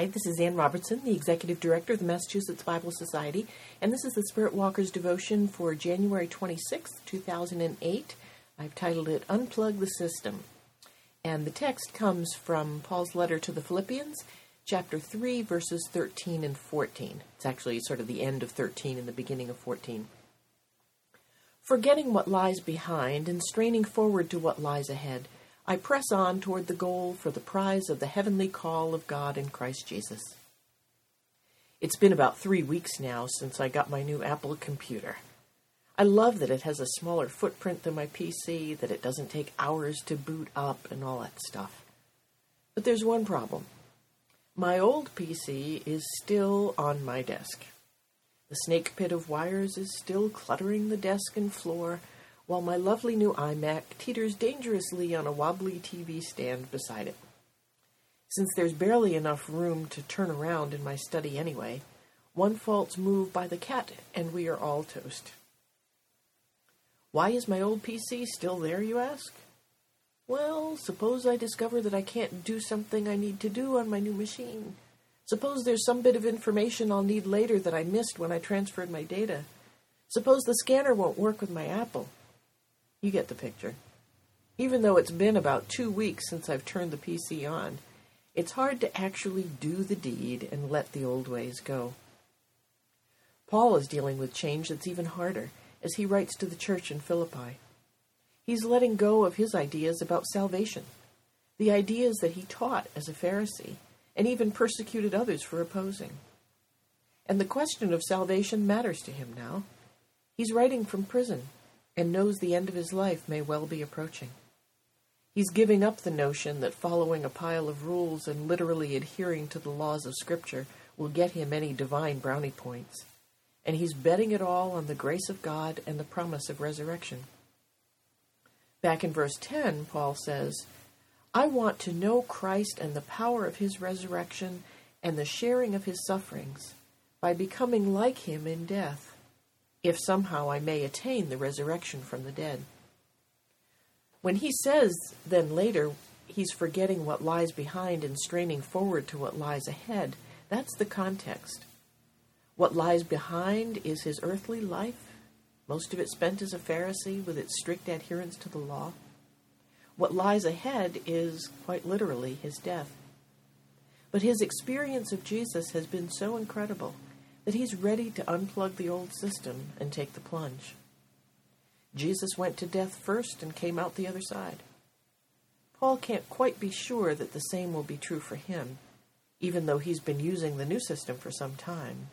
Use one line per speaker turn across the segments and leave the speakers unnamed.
this is Ann Robertson, the Executive Director of the Massachusetts Bible Society, and this is the Spirit Walker's devotion for January 26, 2008. I've titled it Unplug the System. And the text comes from Paul's letter to the Philippians, chapter 3, verses 13 and 14. It's actually sort of the end of 13 and the beginning of 14. Forgetting what lies behind and straining forward to what lies ahead, I press on toward the goal for the prize of the heavenly call of God in Christ Jesus. It's been about three weeks now since I got my new Apple computer. I love that it has a smaller footprint than my PC, that it doesn't take hours to boot up, and all that stuff. But there's one problem. My old PC is still on my desk. The snake pit of wires is still cluttering the desk and floor, while my lovely new iMac teeters dangerously on a wobbly TV stand beside it. Since there's barely enough room to turn around in my study anyway, one false move by the cat and we are all toast. Why is my old PC still there, you ask? Well, suppose I discover that I can't do something I need to do on my new machine. Suppose there's some bit of information I'll need later that I missed when I transferred my data. Suppose the scanner won't work with my Apple. You get the picture. Even though it's been about two weeks since I've turned the PC on, it's hard to actually do the deed and let the old ways go. Paul is dealing with change that's even harder as he writes to the church in Philippi. He's letting go of his ideas about salvation, the ideas that he taught as a Pharisee, and even persecuted others for opposing. And the question of salvation matters to him now. He's writing from prison and knows the end of his life may well be approaching. He's giving up the notion that following a pile of rules and literally adhering to the laws of Scripture will get him any divine brownie points, and he's betting it all on the grace of God and the promise of resurrection. Back in verse 10, Paul says, I want to know Christ and the power of his resurrection and the sharing of his sufferings by becoming like him in death if somehow I may attain the resurrection from the dead. When he says, then later, he's forgetting what lies behind and straining forward to what lies ahead, that's the context. What lies behind is his earthly life, most of it spent as a Pharisee with its strict adherence to the law. What lies ahead is, quite literally, his death. But his experience of Jesus has been so incredible that he's ready to unplug the old system and take the plunge. Jesus went to death first and came out the other side. Paul can't quite be sure that the same will be true for him, even though he's been using the new system for some time.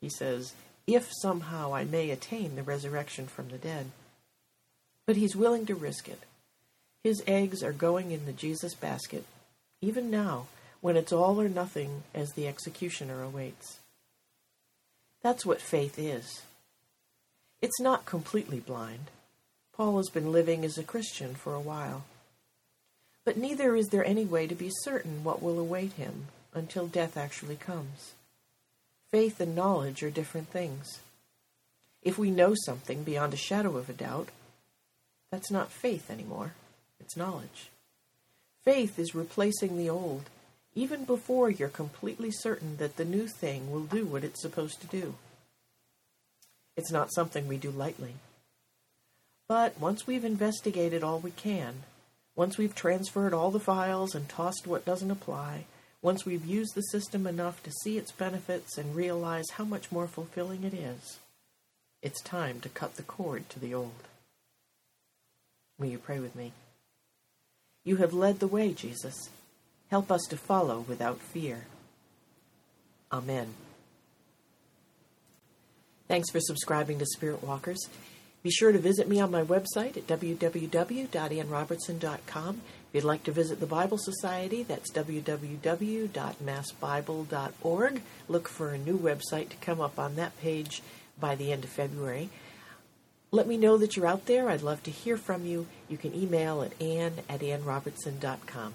He says, If somehow I may attain the resurrection from the dead. But he's willing to risk it. His eggs are going in the Jesus basket, even now, when it's all or nothing as the executioner awaits. That's what faith is. It's not completely blind. Paul has been living as a Christian for a while. But neither is there any way to be certain what will await him until death actually comes. Faith and knowledge are different things. If we know something beyond a shadow of a doubt, that's not faith anymore, it's knowledge. Faith is replacing the old even before you're completely certain that the new thing will do what it's supposed to do. It's not something we do lightly. But once we've investigated all we can, once we've transferred all the files and tossed what doesn't apply, once we've used the system enough to see its benefits and realize how much more fulfilling it is, it's time to cut the cord to the old. Will you pray with me? You have led the way, Jesus. Help us to follow without fear. Amen. Thanks for subscribing to Spirit Walkers. Be sure to visit me on my website at www.annrobertson.com. If you'd like to visit the Bible Society, that's www.massbible.org. Look for a new website to come up on that page by the end of February. Let me know that you're out there. I'd love to hear from you. You can email at ann at annrobertson.com.